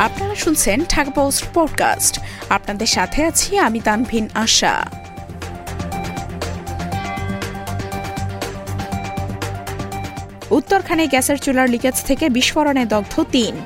আপনারা শুনছেন Dhaka post podcast. আপনাদের সাথে আছি আমি তানভিন আশা। উত্তরখানে গ্যাসের চুলার লিকেজ থেকে বিস্ফোরণে দগ্ধ তিন।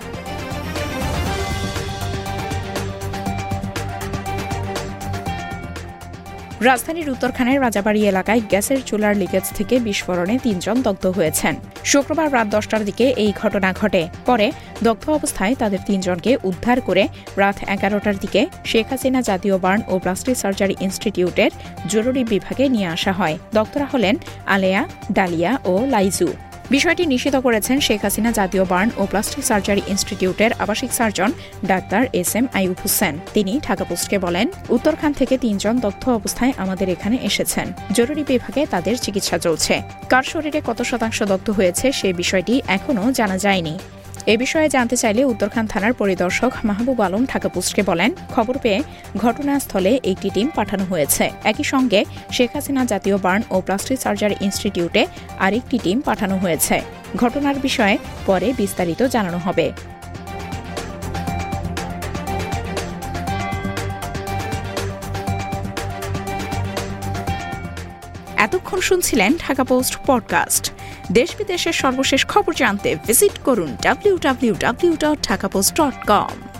রাজধানীর উত্তরখানের রাজাবাড়ি এলাকায় গ্যাসের চুলার লিকেজ থেকে বিস্ফোরণে তিনজন দগ্ধ হয়েছেন। শুক্রবার রাত দশটার দিকে এই ঘটনা ঘটে। পরে দগ্ধ অবস্থায় তাদের তিনজনকে উদ্ধার করে রাত এগারোটার দিকে শেখ হাসিনা জাতীয় বার্ন ও প্লাস্টিক সার্জারি ইনস্টিটিউটের জরুরি বিভাগে নিয়ে আসা হয়। দগ্ধরা হলেন আলেয়া, ডালিয়া ও লাইজু। বিষয়টি নিষিদ্ধ করেছেন শেখ হাসিনা জাতীয় বার্ন ও প্লাস্টিক সার্জারি ইনস্টিটিউটের আবাসিক surgeon doctor S M Ayub Hossain. তিনি ঢাকা পোস্টকে বলেন, উত্তরখান থেকে তিনজন দগ্ধ অবস্থায় আমাদের এখানে এসেছেন। জরুরি বিভাগে তাদের চিকিৎসা চলছে। কার শরীরে কত শতাংশ দগ্ধ হয়েছে সে বিষয়টি এখনও জানা যায়নি। এ বিষয়ে জানতে চাইলে উত্তরখান থানার পরিদর্শক মাহবুব আলম ঢাকা পোস্টকে বলেন, খবর পেয়ে ঘটনাস্থলে একটি টিম পাঠানো হয়েছে। একই সঙ্গে শেখ হাসিনা জাতীয় বার্ন ও প্লাস্টিক সার্জারি ইনস্টিটিউটে আরেকটি টিম পাঠানো হয়েছে। ঘটনার বিষয়ে পরে বিস্তারিত জানানো হবে। এতক্ষণ শুনছিলেন ঢাকা পোস্ট পডকাস্ট। দেশ বিদেশের সর্বশেষ খবর জানতে ভিজিট করুন W W W dot Dhaka Post dot com